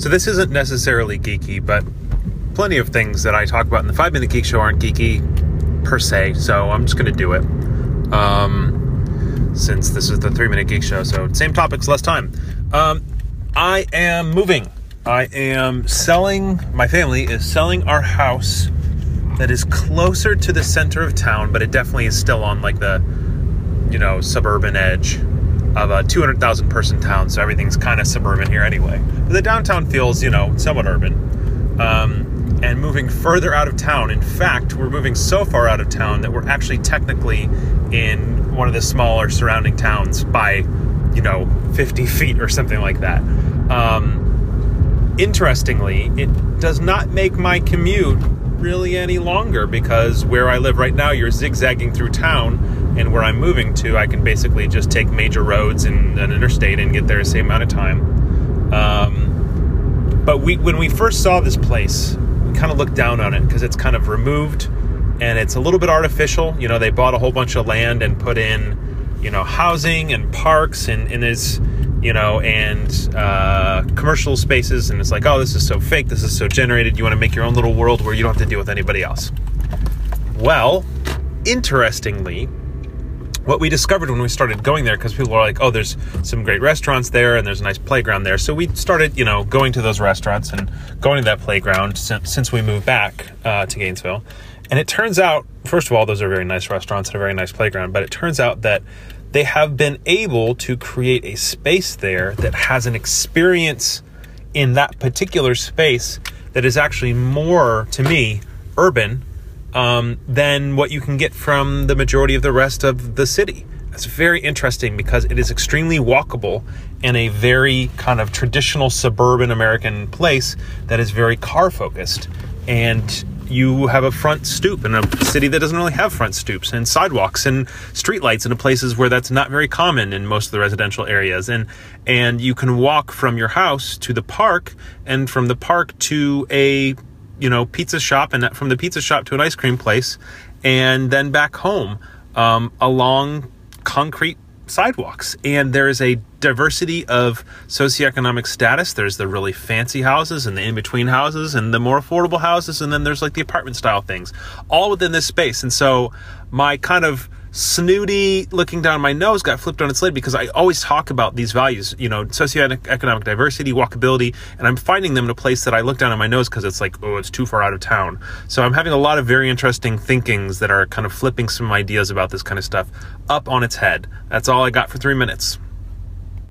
So this isn't necessarily geeky, but plenty of things that I talk about in the Five Minute Geek Show aren't geeky per se. So I'm just going to do it. Um, since this is the Three Minute Geek Show, so same topics, less time. Um, I am moving. I am selling. My family is selling our house that is closer to the center of town, but it definitely is still on like the, you know, suburban edge of a 200,000 person town, so everything's kind of suburban here anyway. But the downtown feels, you know, somewhat urban. Um, and moving further out of town. In fact, we're moving so far out of town that we're actually technically in one of the smaller surrounding towns by, you know, 50 feet or something like that. Um, interestingly, it does not make my commute really any longer because where I live right now, you're zigzagging through town and where I'm moving to, I can basically just take major roads and an interstate and get there the same amount of time. Um, but we, when we first saw this place, we kind of looked down on it because it's kind of removed and it's a little bit artificial. You know, they bought a whole bunch of land and put in, you know, housing and parks and, and is, you know, and uh, commercial spaces. And it's like, oh, this is so fake. This is so generated. You want to make your own little world where you don't have to deal with anybody else. Well, interestingly, what we discovered when we started going there because people were like oh there's some great restaurants there and there's a nice playground there. So we started you know going to those restaurants and going to that playground since, since we moved back uh, to gainesville. And it turns out first of all those are very nice restaurants and a very nice playground but it turns out that they have been able to create a space there that has an experience in that particular space that is actually more to me urban um, than what you can get from the majority of the rest of the city. It's very interesting because it is extremely walkable in a very kind of traditional suburban American place that is very car focused. And you have a front stoop in a city that doesn't really have front stoops and sidewalks and streetlights in places where that's not very common in most of the residential areas. And and you can walk from your house to the park and from the park to a you know pizza shop and from the pizza shop to an ice cream place and then back home um, along concrete sidewalks. And there is a diversity of socioeconomic status. There's the really fancy houses and the in-between houses and the more affordable houses and then there's like the apartment style things all within this space. And so my kind of snooty looking down my nose got flipped on its lid because I always talk about these values, you know, socioeconomic diversity, walkability, and I'm finding them in a place that I look down on my nose because it's like, oh, it's too far out of town. So I'm having a lot of very interesting thinkings that are kind of flipping some ideas about this kind of stuff up on its head. That's all I got for three minutes.